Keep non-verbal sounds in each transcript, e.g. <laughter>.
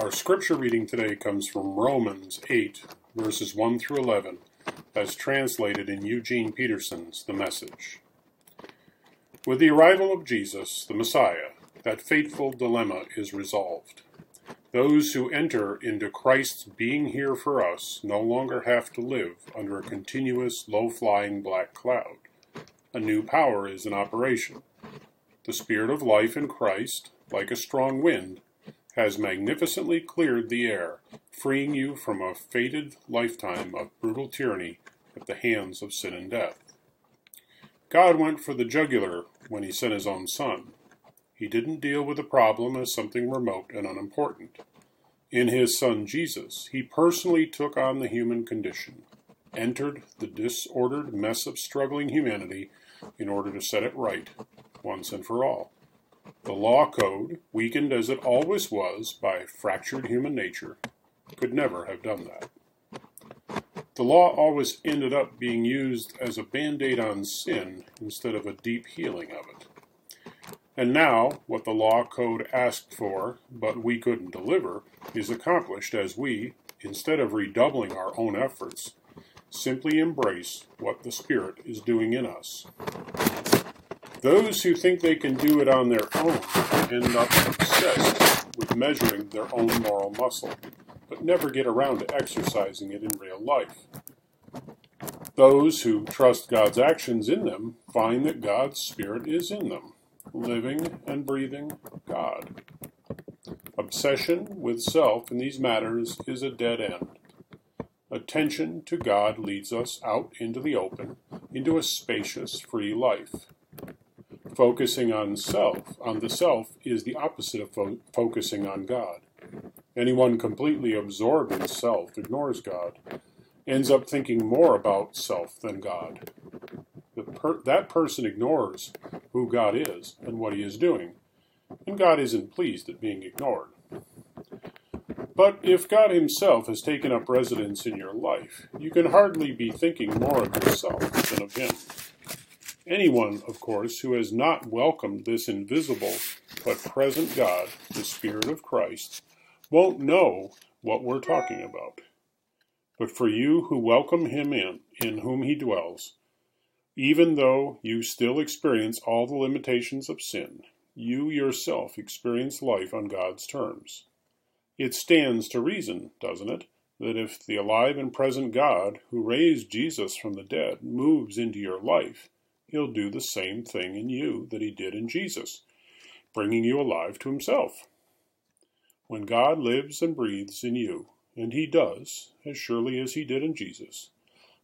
Our scripture reading today comes from Romans 8, verses 1 through 11, as translated in Eugene Peterson's The Message. With the arrival of Jesus, the Messiah, that fateful dilemma is resolved. Those who enter into Christ's being here for us no longer have to live under a continuous, low flying black cloud. A new power is in operation. The Spirit of life in Christ, like a strong wind, has magnificently cleared the air, freeing you from a fated lifetime of brutal tyranny at the hands of sin and death. God went for the jugular when he sent his own son. He didn't deal with the problem as something remote and unimportant. In his son Jesus, he personally took on the human condition, entered the disordered mess of struggling humanity in order to set it right, once and for all. The law code, weakened as it always was by fractured human nature, could never have done that. The law always ended up being used as a band aid on sin instead of a deep healing of it. And now, what the law code asked for, but we couldn't deliver, is accomplished as we, instead of redoubling our own efforts, simply embrace what the Spirit is doing in us. Those who think they can do it on their own end up obsessed with measuring their own moral muscle but never get around to exercising it in real life. Those who trust God's actions in them find that God's Spirit is in them, living and breathing God. Obsession with self in these matters is a dead end. Attention to God leads us out into the open, into a spacious, free life. Focusing on self, on the self, is the opposite of fo- focusing on God. Anyone completely absorbed in self ignores God, ends up thinking more about self than God. Per- that person ignores who God is and what he is doing, and God isn't pleased at being ignored. But if God Himself has taken up residence in your life, you can hardly be thinking more of yourself than of Him. Anyone, of course, who has not welcomed this invisible but present God, the Spirit of Christ, won't know what we're talking about. But for you who welcome him in, in whom he dwells, even though you still experience all the limitations of sin, you yourself experience life on God's terms. It stands to reason, doesn't it, that if the alive and present God who raised Jesus from the dead moves into your life, he'll do the same thing in you that he did in Jesus, bringing you alive to himself. When God lives and breathes in you, and He does, as surely as He did in Jesus,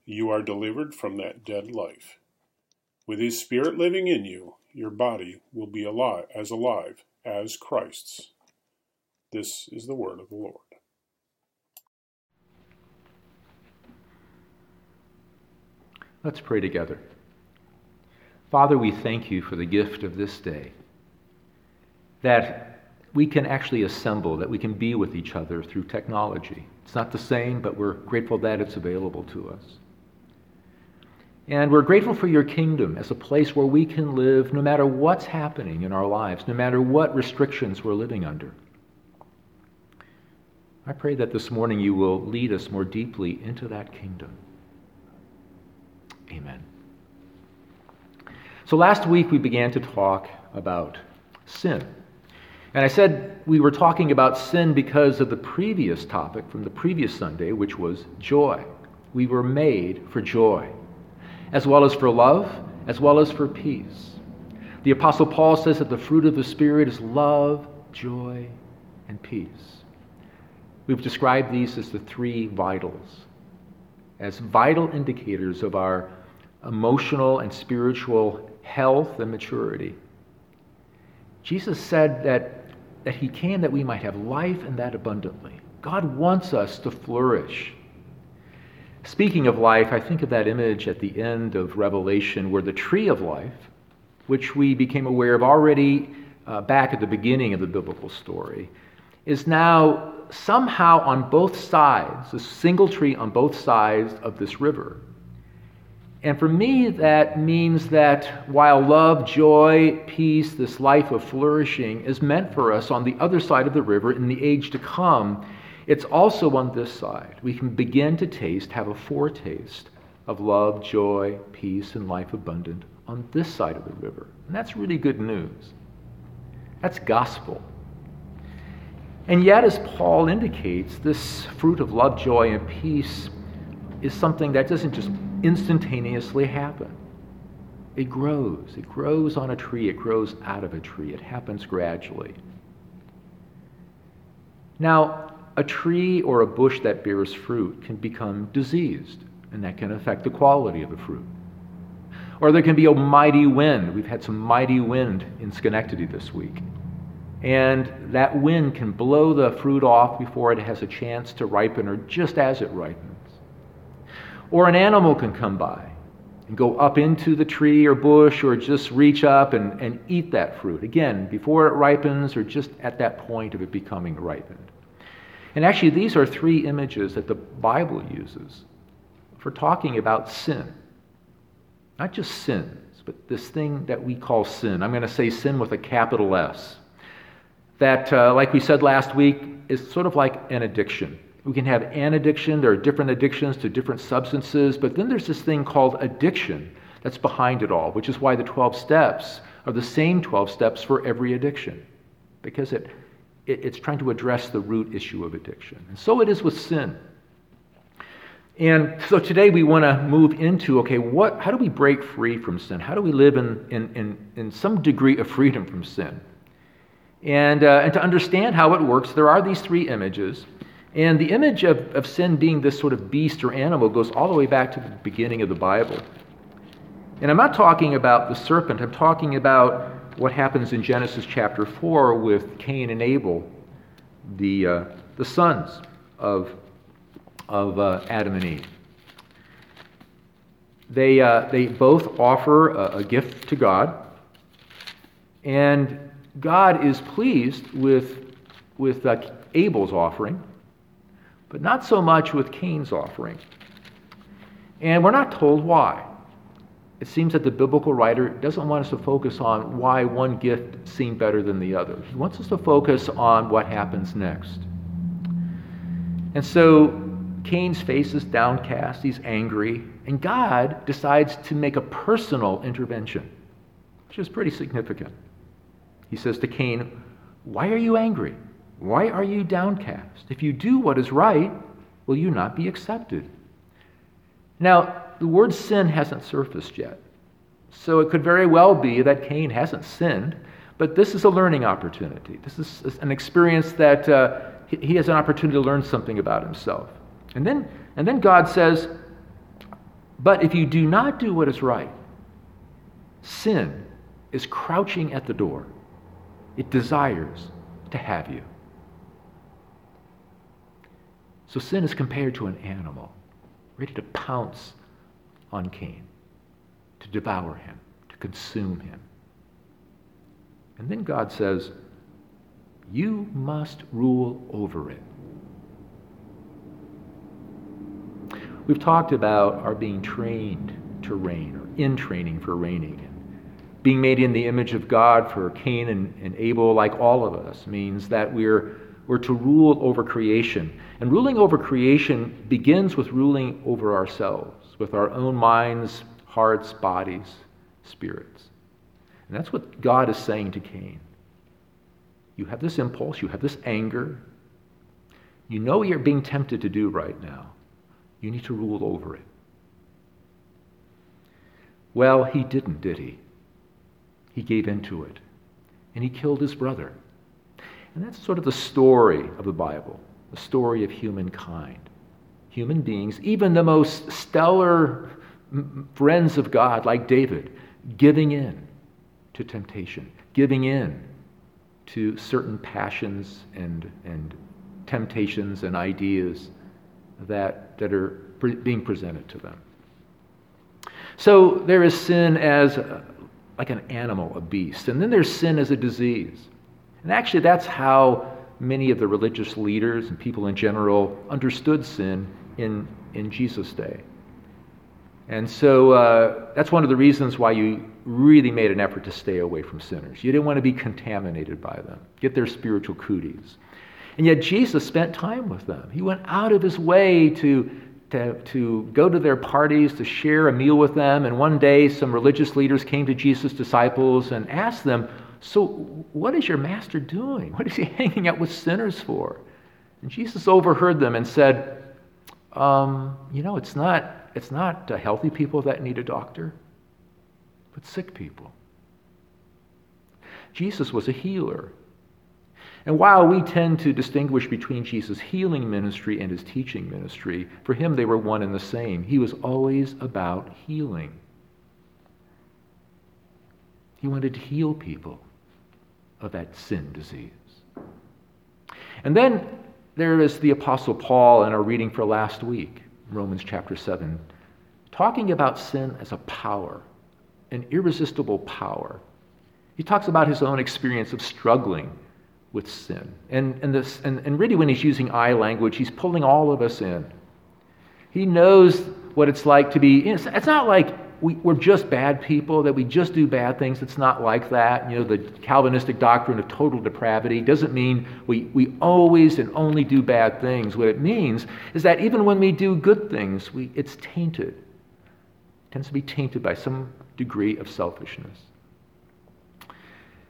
you are delivered from that dead life. With His Spirit living in you, your body will be alive as alive as Christ's. This is the word of the Lord. Let's pray together. Father, we thank you for the gift of this day. That we can actually assemble, that we can be with each other through technology. It's not the same, but we're grateful that it's available to us. And we're grateful for your kingdom as a place where we can live no matter what's happening in our lives, no matter what restrictions we're living under. I pray that this morning you will lead us more deeply into that kingdom. Amen. So last week we began to talk about sin. And I said we were talking about sin because of the previous topic from the previous Sunday, which was joy. We were made for joy, as well as for love, as well as for peace. The Apostle Paul says that the fruit of the Spirit is love, joy, and peace. We've described these as the three vitals, as vital indicators of our emotional and spiritual health and maturity. Jesus said that that he came that we might have life and that abundantly. God wants us to flourish. Speaking of life, I think of that image at the end of Revelation where the tree of life, which we became aware of already uh, back at the beginning of the biblical story, is now somehow on both sides, a single tree on both sides of this river. And for me, that means that while love, joy, peace, this life of flourishing is meant for us on the other side of the river in the age to come, it's also on this side. We can begin to taste, have a foretaste of love, joy, peace, and life abundant on this side of the river. And that's really good news. That's gospel. And yet, as Paul indicates, this fruit of love, joy, and peace is something that doesn't just instantaneously happen. It grows. It grows on a tree. It grows out of a tree. It happens gradually. Now, a tree or a bush that bears fruit can become diseased, and that can affect the quality of the fruit. Or there can be a mighty wind. We've had some mighty wind in Schenectady this week. And that wind can blow the fruit off before it has a chance to ripen or just as it ripens. Or an animal can come by and go up into the tree or bush or just reach up and, and eat that fruit. Again, before it ripens or just at that point of it becoming ripened. And actually, these are three images that the Bible uses for talking about sin. Not just sins, but this thing that we call sin. I'm going to say sin with a capital S. That, uh, like we said last week, is sort of like an addiction. We can have an addiction, there are different addictions to different substances, but then there's this thing called addiction that's behind it all, which is why the 12 steps are the same 12 steps for every addiction, because it, it, it's trying to address the root issue of addiction. And so it is with sin. And so today we want to move into okay, what, how do we break free from sin? How do we live in, in, in, in some degree of freedom from sin? And, uh, and to understand how it works, there are these three images. And the image of, of sin being this sort of beast or animal goes all the way back to the beginning of the Bible. And I'm not talking about the serpent, I'm talking about what happens in Genesis chapter 4 with Cain and Abel, the, uh, the sons of, of uh, Adam and Eve. They, uh, they both offer a, a gift to God, and God is pleased with, with uh, Abel's offering but not so much with Cain's offering. And we're not told why. It seems that the biblical writer doesn't want us to focus on why one gift seemed better than the other. He wants us to focus on what happens next. And so Cain's face is downcast, he's angry, and God decides to make a personal intervention, which is pretty significant. He says to Cain, Why are you angry? Why are you downcast? If you do what is right, will you not be accepted? Now, the word sin hasn't surfaced yet. So it could very well be that Cain hasn't sinned, but this is a learning opportunity. This is an experience that uh, he has an opportunity to learn something about himself. And then, and then God says, But if you do not do what is right, sin is crouching at the door. It desires to have you. So sin is compared to an animal, ready to pounce on Cain, to devour him, to consume him. And then God says, You must rule over it. We've talked about our being trained to reign, or in training for reigning. And being made in the image of God for Cain and, and Abel, like all of us, means that we're we're to rule over creation. And ruling over creation begins with ruling over ourselves, with our own minds, hearts, bodies, spirits. And that's what God is saying to Cain. You have this impulse, you have this anger. You know what you're being tempted to do right now. You need to rule over it. Well, he didn't, did he? He gave in to it. And he killed his brother. And that's sort of the story of the Bible, the story of humankind. Human beings, even the most stellar friends of God, like David, giving in to temptation, giving in to certain passions and, and temptations and ideas that, that are pre- being presented to them. So there is sin as a, like an animal, a beast, and then there's sin as a disease. And actually, that's how many of the religious leaders and people in general understood sin in, in Jesus' day. And so uh, that's one of the reasons why you really made an effort to stay away from sinners. You didn't want to be contaminated by them, get their spiritual cooties. And yet Jesus spent time with them. He went out of his way to, to, to go to their parties, to share a meal with them. And one day, some religious leaders came to Jesus' disciples and asked them, So, what is your master doing? What is he <laughs> hanging out with sinners for? And Jesus overheard them and said, um, You know, it's not, it's not uh, healthy people that need a doctor, but sick people. Jesus was a healer. And while we tend to distinguish between Jesus' healing ministry and his teaching ministry, for him they were one and the same. He was always about healing. He wanted to heal people of that sin disease. And then there is the Apostle Paul in our reading for last week, Romans chapter 7, talking about sin as a power, an irresistible power. He talks about his own experience of struggling with sin. And, and, this, and, and really, when he's using I language, he's pulling all of us in. He knows what it's like to be, it's, it's not like we, are just bad people, that we just do bad things. It's not like that. You know, the Calvinistic doctrine of total depravity doesn't mean we, we always and only do bad things. What it means is that even when we do good things, we, it's tainted. It tends to be tainted by some degree of selfishness.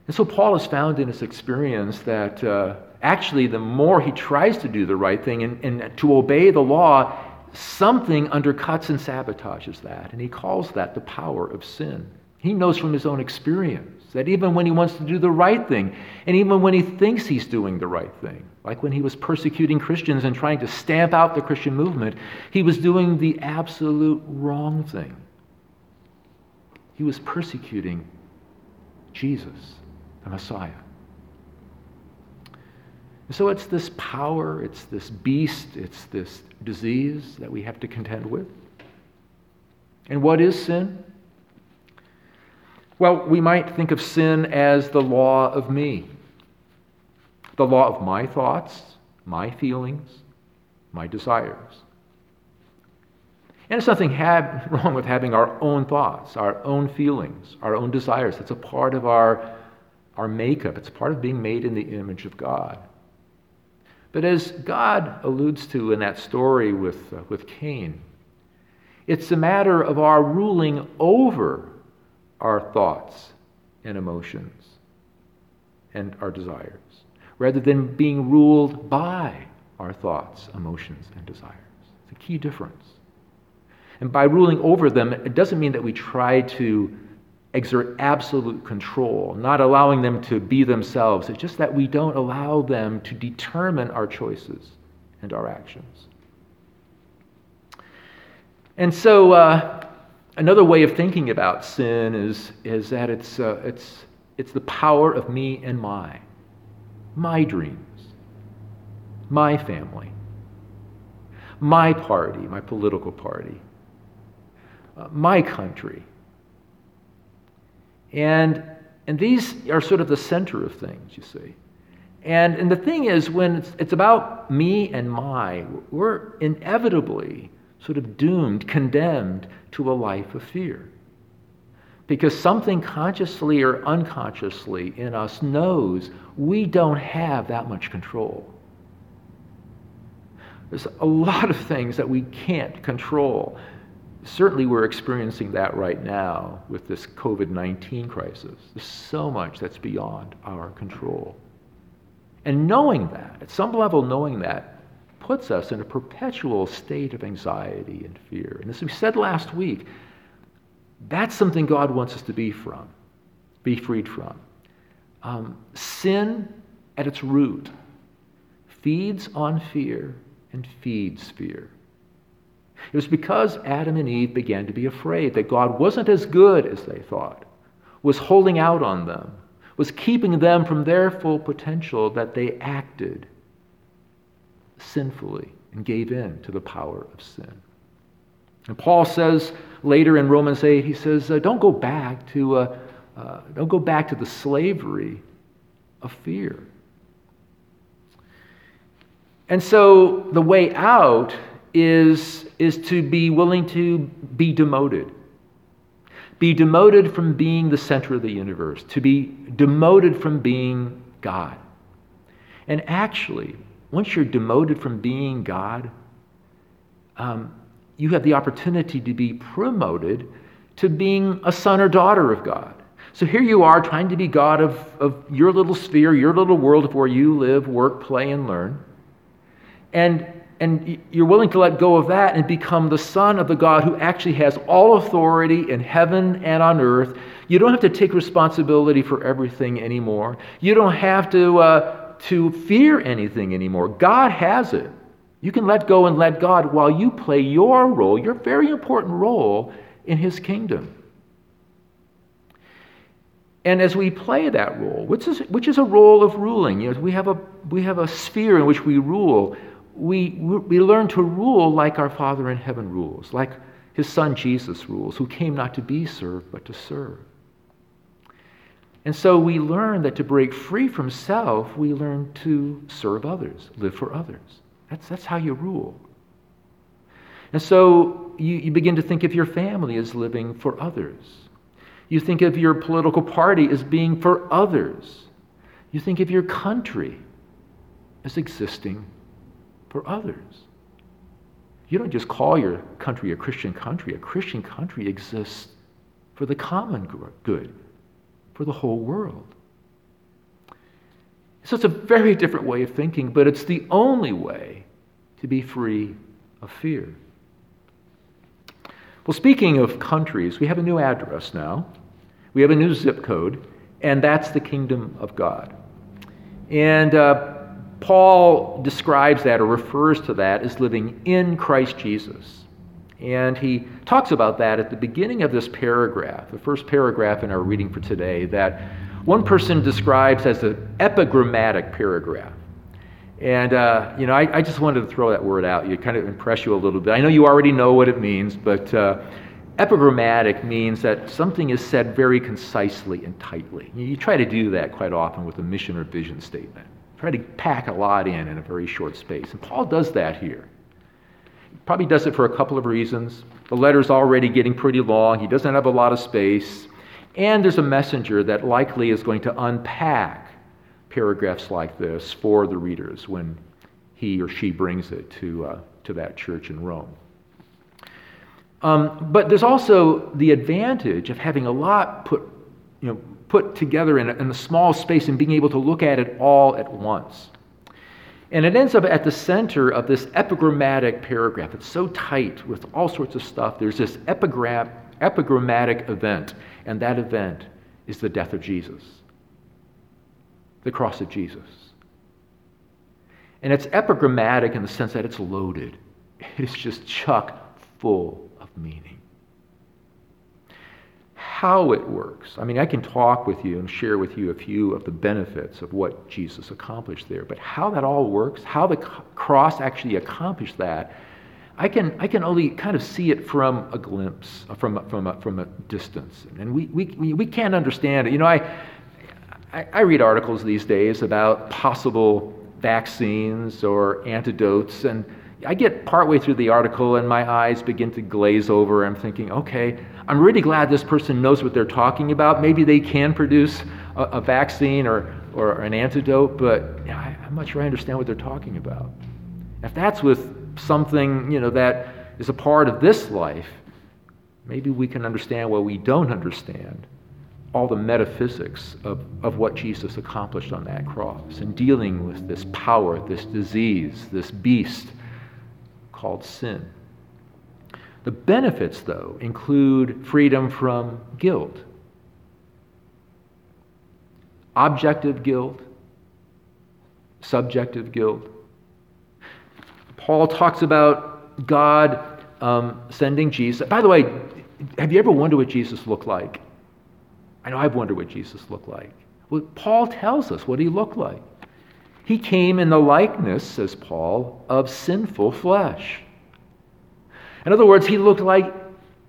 And so Paul has found in his experience that uh, actually, the more he tries to do the right thing and, and to obey the law, something undercuts and sabotages that. And he calls that the power of sin. He knows from his own experience that even when he wants to do the right thing, and even when he thinks he's doing the right thing, like when he was persecuting Christians and trying to stamp out the Christian movement, he was doing the absolute wrong thing. He was persecuting Jesus the Messiah. So it's this power, it's this beast, it's this disease that we have to contend with. And what is sin? Well, we might think of sin as the law of me, the law of my thoughts, my feelings, my desires. And there's nothing <laughs> wrong with having our own thoughts, our own feelings, our own desires. It's a part of our our makeup. It's part of being made in the image of God. But as God alludes to in that story with, uh, with Cain, it's a matter of our ruling over our thoughts and emotions and our desires, rather than being ruled by our thoughts, emotions, and desires. It's a key difference. And by ruling over them, it doesn't mean that we try to exert absolute control, not allowing them to be themselves. It's just that we don't allow them to determine our choices and our actions. And so, uh, another way of thinking about sin is, is that it's, uh, it's, it's the power of me and my, my dreams, my family, my party, my political party, uh, my country and, and these are sort of the center of things, you see. And, and the thing is, when it's, it's about me and my, we're inevitably sort of doomed, condemned to a life of fear. Because something consciously or unconsciously in us knows we don't have that much control. There's a lot of things that we can't control certainly we're experiencing that right now with this COVID 19 crisis. There's so much that's beyond our control. And knowing that, at some level, knowing that, puts us in a perpetual state of anxiety and fear. And as we said last week, that's something God wants us to be from, be freed from. Um, sin at its root feeds on fear and feeds fear. It was because Adam and Eve began to be afraid that God wasn't as good as they thought, was holding out on them, was keeping them from their full potential, that they acted sinfully and gave in to the power of sin. And Paul says later in Romans 8, he says, uh, don't go back to uh, uh, don't go back to the slavery of fear. And so the way out is, is to be willing to be demoted. Be demoted from being the center of the universe, to be demoted from being God. And actually, once you're demoted from being God, um, you have the opportunity to be promoted to being a son or daughter of God. So here you are trying to be God of, of your little sphere, your little world of where you live, work, play, and learn. And, and you're willing to let go of that and become the son of the God who actually has all authority in heaven and on earth. You don't have to take responsibility for everything anymore. You don't have to, uh, to fear anything anymore. God has it. You can let go and let God while you play your role, your very important role in His kingdom. And as we play that role, which is, which is a role of ruling, you know, we, have a, we have a sphere in which we rule. We, we learn to rule like our Father in heaven rules, like his Son Jesus rules, who came not to be served, but to serve. And so we learn that to break free from self, we learn to serve others, live for others. That's, that's how you rule. And so you, you begin to think of your family as living for others you think of your political party as being for others. You think of your country as existing for others. You don't just call your country a Christian country. A Christian country exists for the common good, for the whole world. So it's a very different way of thinking, but it's the only way to be free of fear. Well, speaking of countries, we have a new address now. We have a new zip code, and that's the kingdom of God. And uh, Paul describes that or refers to that as living in Christ Jesus. And he talks about that at the beginning of this paragraph, the first paragraph in our reading for today, that one person describes as an epigrammatic paragraph. And, uh, you know, I, I, just wanted to throw that word out. You kind of impress you a little bit. I know you already know what it means, but uh, epigrammatic means that something is said very concisely and tightly. You try to do that quite often with a mission or vision statement. Try to pack a lot in in a very short space. And Paul does that here. He probably does it for a couple of reasons. The letter's already getting pretty long, he doesn't have a lot of space, and there's a messenger that likely is going to unpack paragraphs like this for the readers when he or she brings it to, uh, to that church in Rome. Um, but there's also the advantage of having a lot put, you know, put together in a, in a small space and being able to look at it all at once. And it ends up at the center of this epigrammatic paragraph. It's so tight with all sorts of stuff. There's this epigram, epigrammatic event, and that event is the death of Jesus the cross of Jesus. And it's epigrammatic in the sense that it's loaded, it's just chock full of meaning. How it works. I mean, I can talk with you and share with you a few of the benefits of what Jesus accomplished there, but how that all works, how the cross actually accomplished that, I can, I can only kind of see it from a glimpse, uh, from, from, a, from a distance. And we, we, we can't understand it. You know, I, I, I read articles these days about possible vaccines or antidotes, and I get partway through the article and my eyes begin to glaze over. I'm thinking, okay, I'm really glad this person knows what they're talking about. Maybe they can produce a, a vaccine or, or an antidote, but I, I'm not sure I understand what they're talking about. If that's with something, you know, that is a part of this life, maybe we can understand what we don't understand all the metaphysics of, of what Jesus accomplished on that cross and dealing with this power, this disease, this beast called sin. The benefits, though, include freedom from guilt, objective guilt, subjective guilt. Paul talks about God um, sending Jesus. By the way, have you ever wondered what Jesus looked like? I know I've wondered what Jesus looked like. Well, Paul tells us what he looked like. He came in the likeness, says Paul, of sinful flesh. In other words, he looked like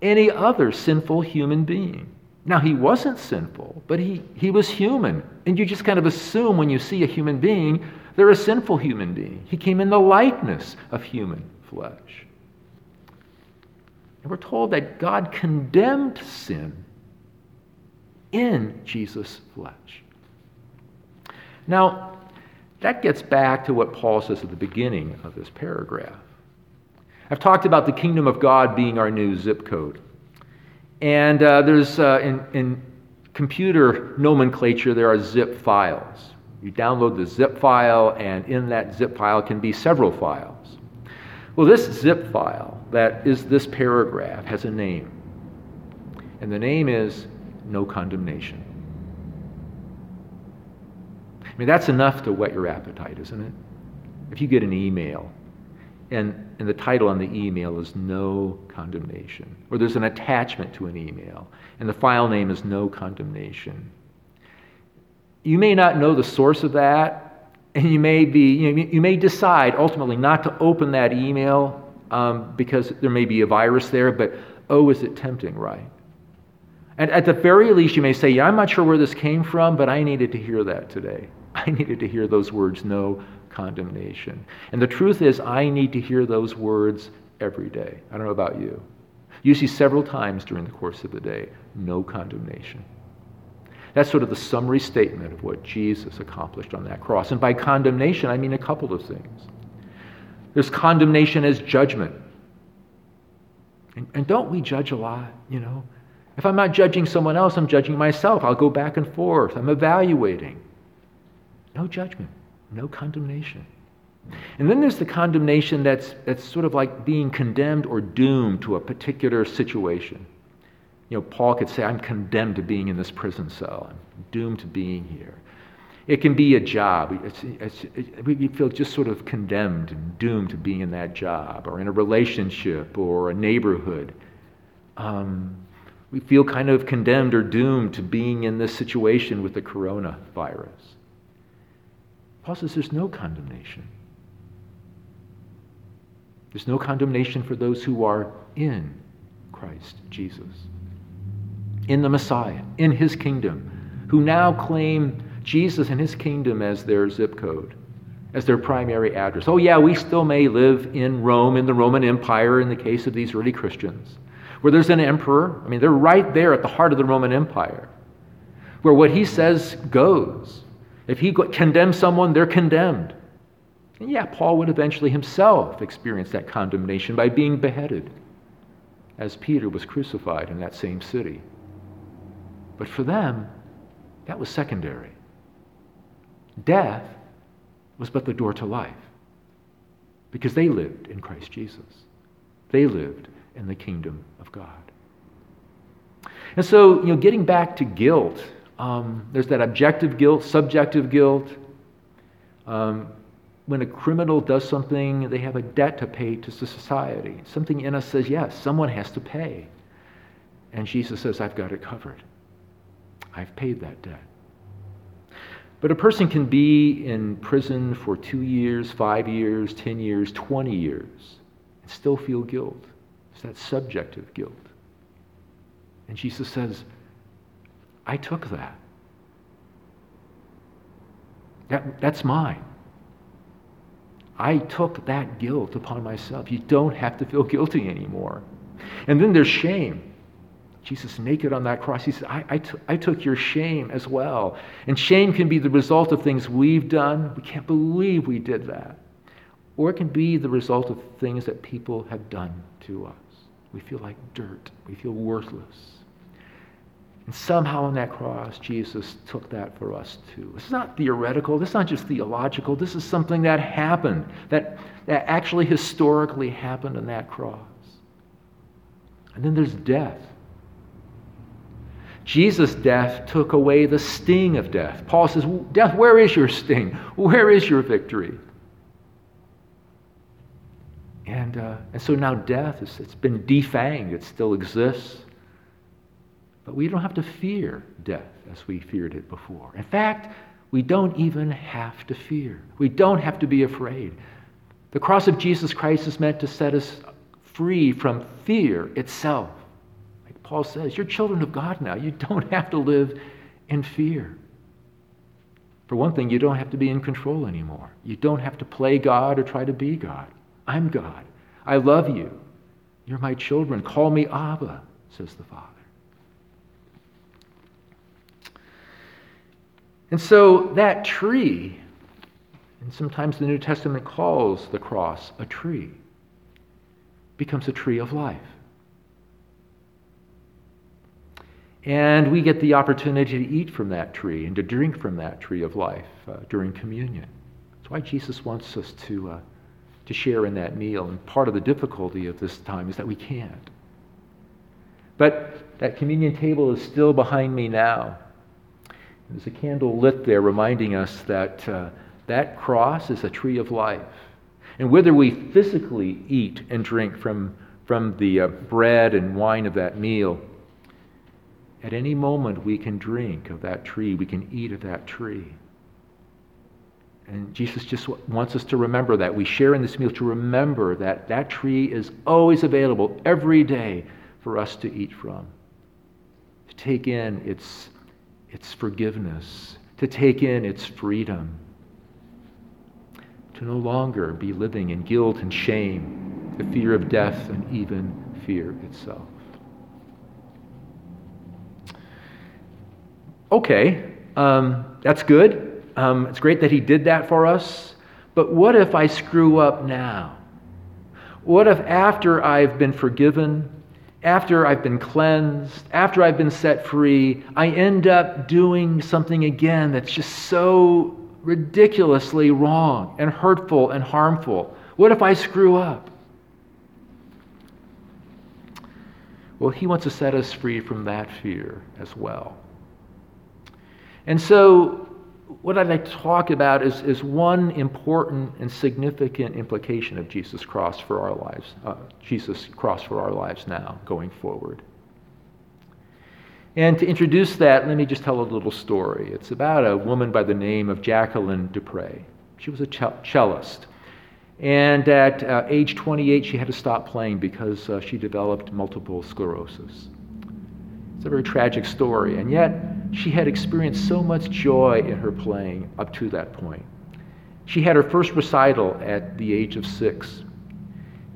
any other sinful human being. Now, he wasn't sinful, but he, he was human. And you just kind of assume when you see a human being, they're a sinful human being. He came in the likeness of human flesh. And we're told that God condemned sin in Jesus' flesh. Now, that gets back to what Paul says at the beginning of this paragraph. I've talked about the kingdom of God being our new zip code. And uh, there's, uh, in, in computer nomenclature, there are zip files. You download the zip file, and in that zip file can be several files. Well, this zip file that is this paragraph has a name. And the name is no condemnation. I mean, that's enough to whet your appetite, isn't it? If you get an email and, and the title on the email is no condemnation, or there's an attachment to an email and the file name is no condemnation, you may not know the source of that, and you may be, you, know, you may decide ultimately not to open that email um, because there may be a virus there, but oh, is it tempting, right? And at the very least, you may say, Yeah, I'm not sure where this came from, but I needed to hear that today. <laughs> I needed to hear those words, no condemnation. And the truth is, I need to hear those words every day. I don't know about you. Usually several times during the course of the day, no condemnation. That's sort of the summary statement of what Jesus accomplished on that cross. And by condemnation, I mean a couple of things. There's condemnation as judgment. And, and don't we judge a lot, you know? If I'm not judging someone else, I'm judging myself. I'll go back and forth. I'm evaluating. No judgment, no condemnation. And then there's the condemnation that's, that's sort of like being condemned or doomed to a particular situation. You know, Paul could say, I'm condemned to being in this prison cell. I'm doomed to being here. It can be a job. It's, it's, it, we feel just sort of condemned and doomed to being in that job, or in a relationship, or a neighborhood. Um, we feel kind of condemned or doomed to being in this situation with the coronavirus. Paul says there's no condemnation. There's no condemnation for those who are in Christ Jesus in the Messiah, in his kingdom, who now claim Jesus and his kingdom as their zip code, as their primary address. Oh, yeah, we still may live in Rome, in the Roman Empire, in the case of these early Christians, where there's an emperor. I mean, they're right there at the heart of the Roman Empire, where what he says goes. If he condemns someone, they're condemned. And yeah, Paul would eventually himself experience that condemnation by being beheaded, as Peter was crucified in that same city. But for them, that was secondary. Death was but the door to life because they lived in Christ Jesus. They lived in the kingdom of God. And so, you know, getting back to guilt, um, there's that objective guilt, subjective guilt. Um, when a criminal does something, they have a debt to pay to society. Something in us says, yes, someone has to pay. And Jesus says, I've got it covered. I've paid that debt. But a person can be in prison for two years, five years, 10 years, 20 years, and still feel guilt. It's that subjective guilt. And Jesus says, I took that. that that's mine. I took that guilt upon myself. You don't have to feel guilty anymore. And then there's shame. Jesus naked on that cross, he said, I, I, t- I took your shame as well. And shame can be the result of things we've done. We can't believe we did that. Or it can be the result of things that people have done to us. We feel like dirt, we feel worthless. And somehow on that cross, Jesus took that for us too. It's not theoretical, this is not just theological, this is something that happened, that, that actually historically happened on that cross. And then there's death. Jesus' death took away the sting of death. Paul says, Death, where is your sting? Where is your victory? And, uh, and so now death, is, it's been defanged, it still exists. But we don't have to fear death as we feared it before. In fact, we don't even have to fear. We don't have to be afraid. The cross of Jesus Christ is meant to set us free from fear itself. Like Paul says, You're children of God now. You don't <laughs> have to live in fear. For one thing, you don't have to be in control anymore. You don't have to play God or try to be God. I'm God. I love you. You're my children. Call me Abba, says the Father. And so that tree, and sometimes the New Testament calls the cross a tree, becomes a tree of life. And we get the opportunity to eat from that tree and to drink from that tree of life uh, during communion. That's why Jesus wants us to, uh, to share in that meal. And part of the difficulty of this time is that we can't. But that communion table is still behind me now. There's a candle lit there reminding us that uh, that cross is a tree of life. And whether we physically eat and drink from, from the uh, bread and wine of that meal, at any moment, we can drink of that tree, we can eat of that tree. And Jesus just wants us to remember that. We share in this meal to remember that that tree is always available every day for us to eat from, to take in its, its forgiveness, to take in its freedom, to no longer be living in guilt and shame, the fear of death, and even fear itself. okay, um, that's good. Um, it's great that he did that for us. But what if I screw up now? What if after I've been forgiven, after I've been cleansed, after I've been set free, I end up doing something again that's just so ridiculously wrong and hurtful and harmful? What if I screw up? Well, he wants to set us free from that fear as well. And so, what I'd like to talk about is, is one important and significant implication of Jesus' cross for our lives, uh, Jesus' cross for our lives now, going forward. And to introduce that, let me just tell a little story. It's about a woman by the name of Jacqueline du Pré. She was a cellist. And at uh, age 28, she had to stop playing because uh, she developed multiple sclerosis. It's a very tragic story. And yet, she had experienced so much joy in her playing up to that point. She had her first recital at the age of six.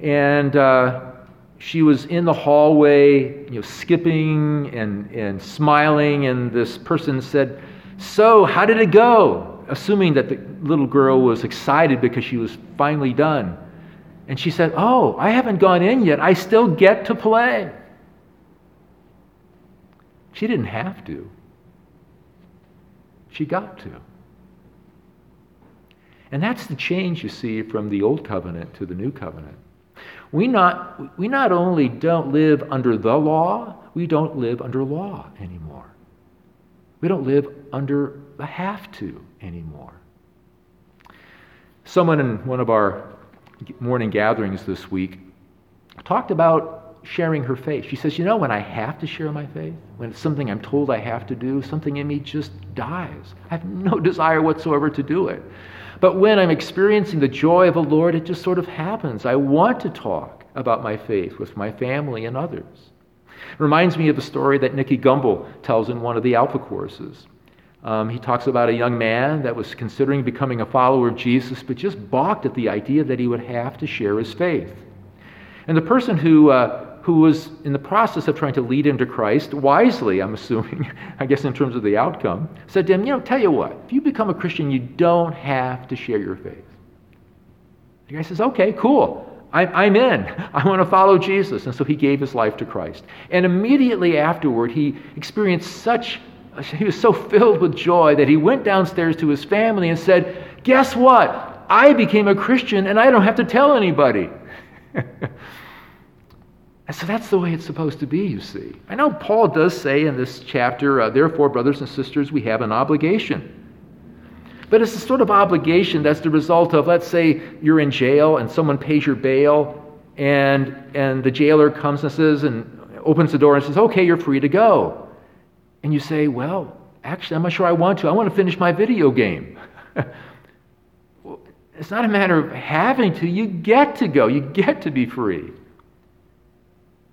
And uh, she was in the hallway, you know, skipping and, and smiling, and this person said, So, how did it go? Assuming that the little girl was excited because she was finally done. And she said, Oh, I haven't gone in yet. I still get to play. She didn't have to. She got to. And that's the change you see from the old covenant to the new covenant. We not, we not only don't live under the law, we don't live under law anymore. We don't live under the have to anymore. Someone in one of our morning gatherings this week talked about sharing her faith. She says, You know, when I have to share my faith, when it's something I'm told I have to do, something in me just dies. I have no <laughs> desire whatsoever to do it. But when I'm experiencing the joy of the Lord, it just sort of happens. I want to talk about my faith with my family and others. It reminds me of a story that Nicky Gumbel tells in one of the Alpha courses. Um, he talks about a young man that was considering becoming a follower of Jesus, but just balked at the idea that he would have to share his faith. And the person who uh, who was in the process of trying to lead him to Christ, wisely, I'm assuming, <laughs> I guess in terms of the outcome, said to him, You know, tell you what, if you become a Christian, you don't have to share your faith. The guy says, Okay, cool. I'm in. <laughs> I want to follow Jesus. And so he gave his life to Christ. And immediately afterward, he experienced such, <laughs> he was so filled with joy that he went downstairs to his family and said, Guess what? I became a Christian and I don't have to tell anybody. And so that's the way it's supposed to be, you see. I know Paul does say in this chapter, uh, therefore, brothers and sisters, we have an obligation. But it's the sort of obligation that's the result of, let's say, you're in jail and someone pays your bail, and, and the jailer comes and says, and opens the door and says, okay, you're free to go. And you say, well, actually, I'm not sure I want to. I want to finish my video game. <laughs> it's not a matter of having to, you get to go, you get to be free.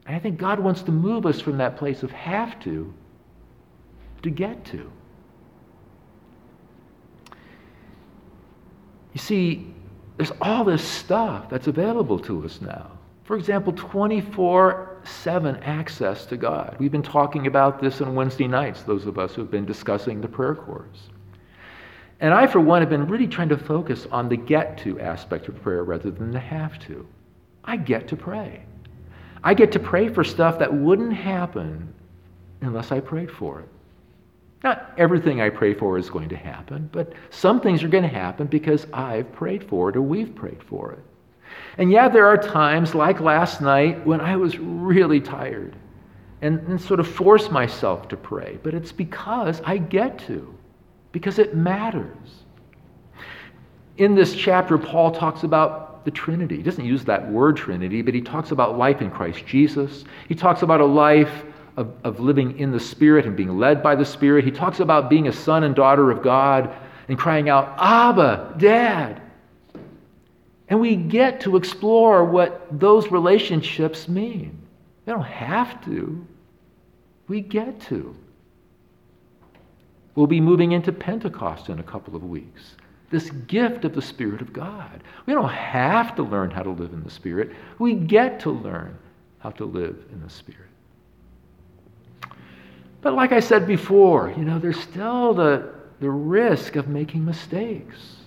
And I think God wants to move us from that place of have to to get to. You see, there's all this stuff that's available to us now For example, 24 7 access to God. We've been talking about this on Wednesday nights, those of us who have been discussing the prayer course. And I, for one, have been really trying to focus on the get to aspect of prayer rather than the have to. I get to pray. I get to pray for stuff that wouldn't happen unless I prayed for it. Not everything I pray for is going to happen, but some things are going to happen because I've prayed for it or we've prayed for it. And yeah, there are times like last night when I was really tired and, and sort of force myself to pray, but it's because I get to because it matters. In this chapter, Paul talks about the Trinity. He doesn't use that word Trinity, but he talks about life in Christ Jesus. He talks about a life of, of living in the Spirit and being led by the Spirit. He talks about being a son and daughter of God and crying out, Abba, Dad. And we get to explore what those relationships mean. They don't have to, we get to. We'll be moving into Pentecost in a couple of weeks. This gift of the Spirit of God. We don't have to learn how to live in the Spirit. We get to learn how to live in the Spirit. But like I said before, you know, there's still the, the risk of making mistakes.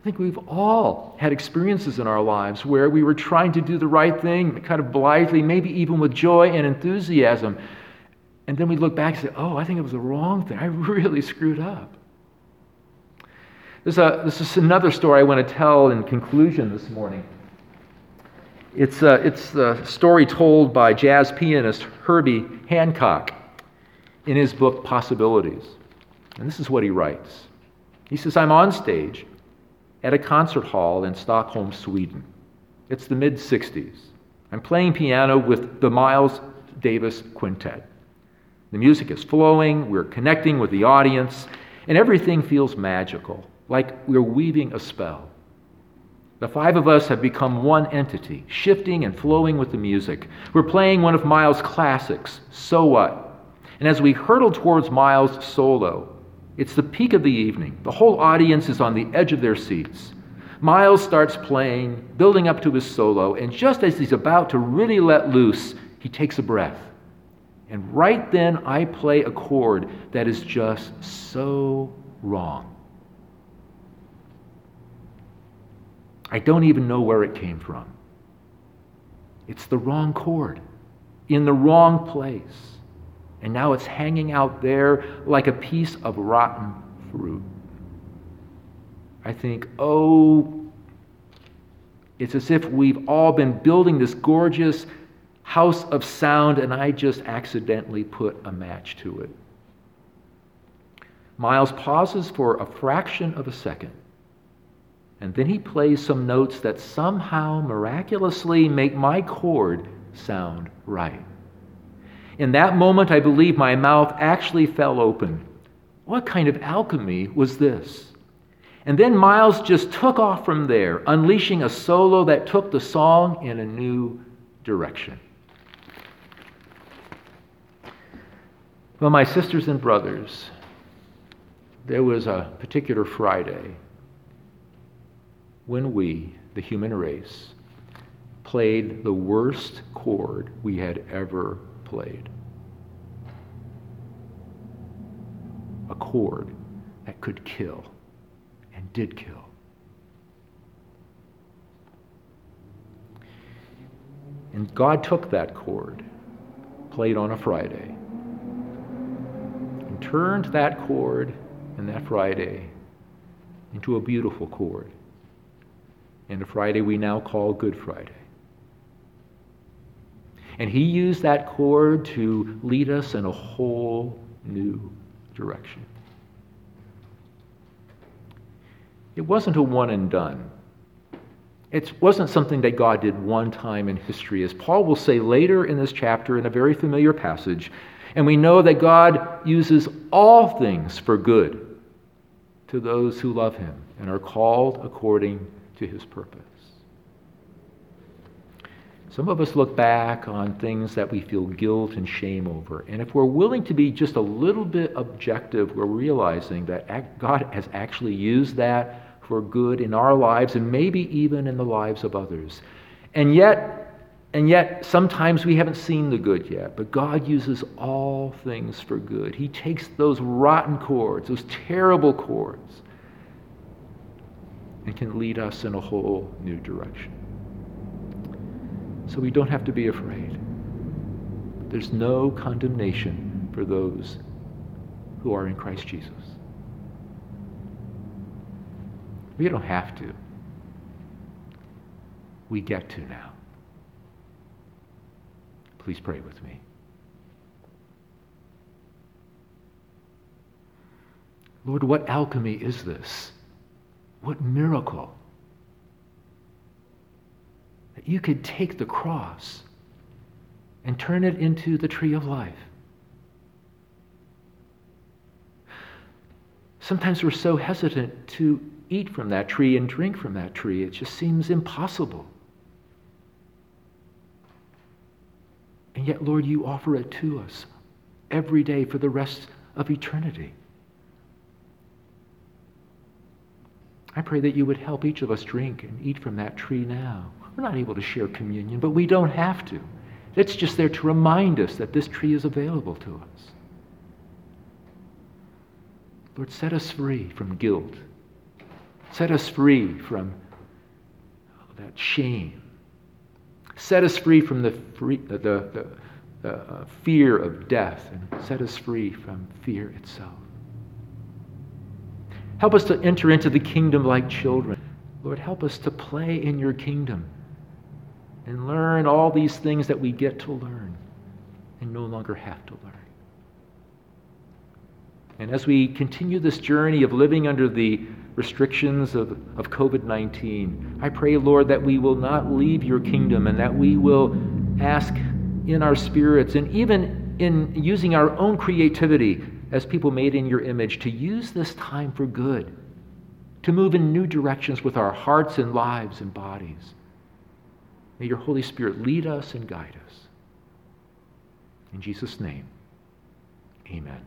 I think we've all had experiences in our lives where we were trying to do the right thing, kind of blithely, maybe even with joy and enthusiasm, and then we look back and say, oh, I think it was the wrong thing. I <laughs> really screwed up. There's a, this is another story I want to tell in conclusion this morning. It's, a, uh, it's story told by jazz pianist Herbie Hancock in his book Possibilities. And this is what he writes He says, I'm on stage at a concert hall in Stockholm, Sweden. It's the mid 60s. I'm playing piano with the Miles Davis Quintet. The music is flowing, we're connecting with the audience, and everything feels magical, like we're weaving a spell. The five of us have become one entity, shifting and flowing with the music. We're playing one of Miles' classics, So What? And as we hurtle towards Miles' solo, it's the peak of the evening. The whole audience is on the edge of their seats. Miles starts playing, building up to his solo, and just as he's about to really let loose, he takes a breath. And right then, I play a chord that is just so wrong. I don't even know where it came from. It's the wrong chord in the wrong place. And now it's hanging out there like a piece of rotten fruit. I think, oh, it's as if we've all been building this gorgeous house of sound, and I just accidentally put a match to it. Miles pauses for a fraction of a second, and then he plays some notes that somehow miraculously make my chord sound right. In that moment, I believe my mouth actually fell open. What kind of alchemy was this? And then Miles just took off from there, unleashing a solo that took the song in a new direction. Well, my sisters and brothers, there was a particular Friday when we, the human race, played the worst chord we had ever played. A chord that could kill and did kill. And God took that chord, played on a Friday, and turned that chord and that Friday into a beautiful chord. And a Friday we now call Good Friday. And he used that chord to lead us in a whole new direction. It wasn't a one and done. It wasn't something that God did one time in history. As Paul will say later in this chapter, in a very familiar passage, and we know that God uses all things for good to those who love him and are called according to his purpose. Some of us look back on things that we feel guilt and shame over. And if we're willing to be just a little bit objective, we're realizing that God has actually used that for good in our lives and maybe even in the lives of others. And yet, And yet, sometimes we haven't seen the good yet, but God uses all things for good. He takes those rotten chords, those terrible chords, and can lead us in a whole new direction. So we don't have to be afraid. There's no condemnation for those who are in Christ Jesus. We don't have to. We get to now. Please pray with me. Lord, what alchemy is this? What miracle? That you could take the cross and turn it into the tree of life. Sometimes we're so hesitant to eat from that tree and drink from that tree, it just seems impossible. And yet, Lord, you offer it to us every day for the rest of eternity. I pray that you would help each of us drink and eat from that tree now. We're not able to share communion, but we don't have to. It's just there to remind us that this tree is available to us. Lord, set us free from guilt. Set us free from that shame Set us free from the, free, the, the, the uh, fear of death and set us free from fear itself. Help us to enter into the kingdom like children. Lord, help us to play in your kingdom and learn all these things that we get to learn and no longer have to learn. And as we continue this journey of living under the restrictions of, of COVID 19. I pray, Lord, that we will not leave your kingdom and that we will ask in our spirits and even in using our own creativity as people made in your image to use this time for good, to move in new directions with our hearts and lives and bodies. May your Holy Spirit lead us and guide us. In Jesus' name, amen.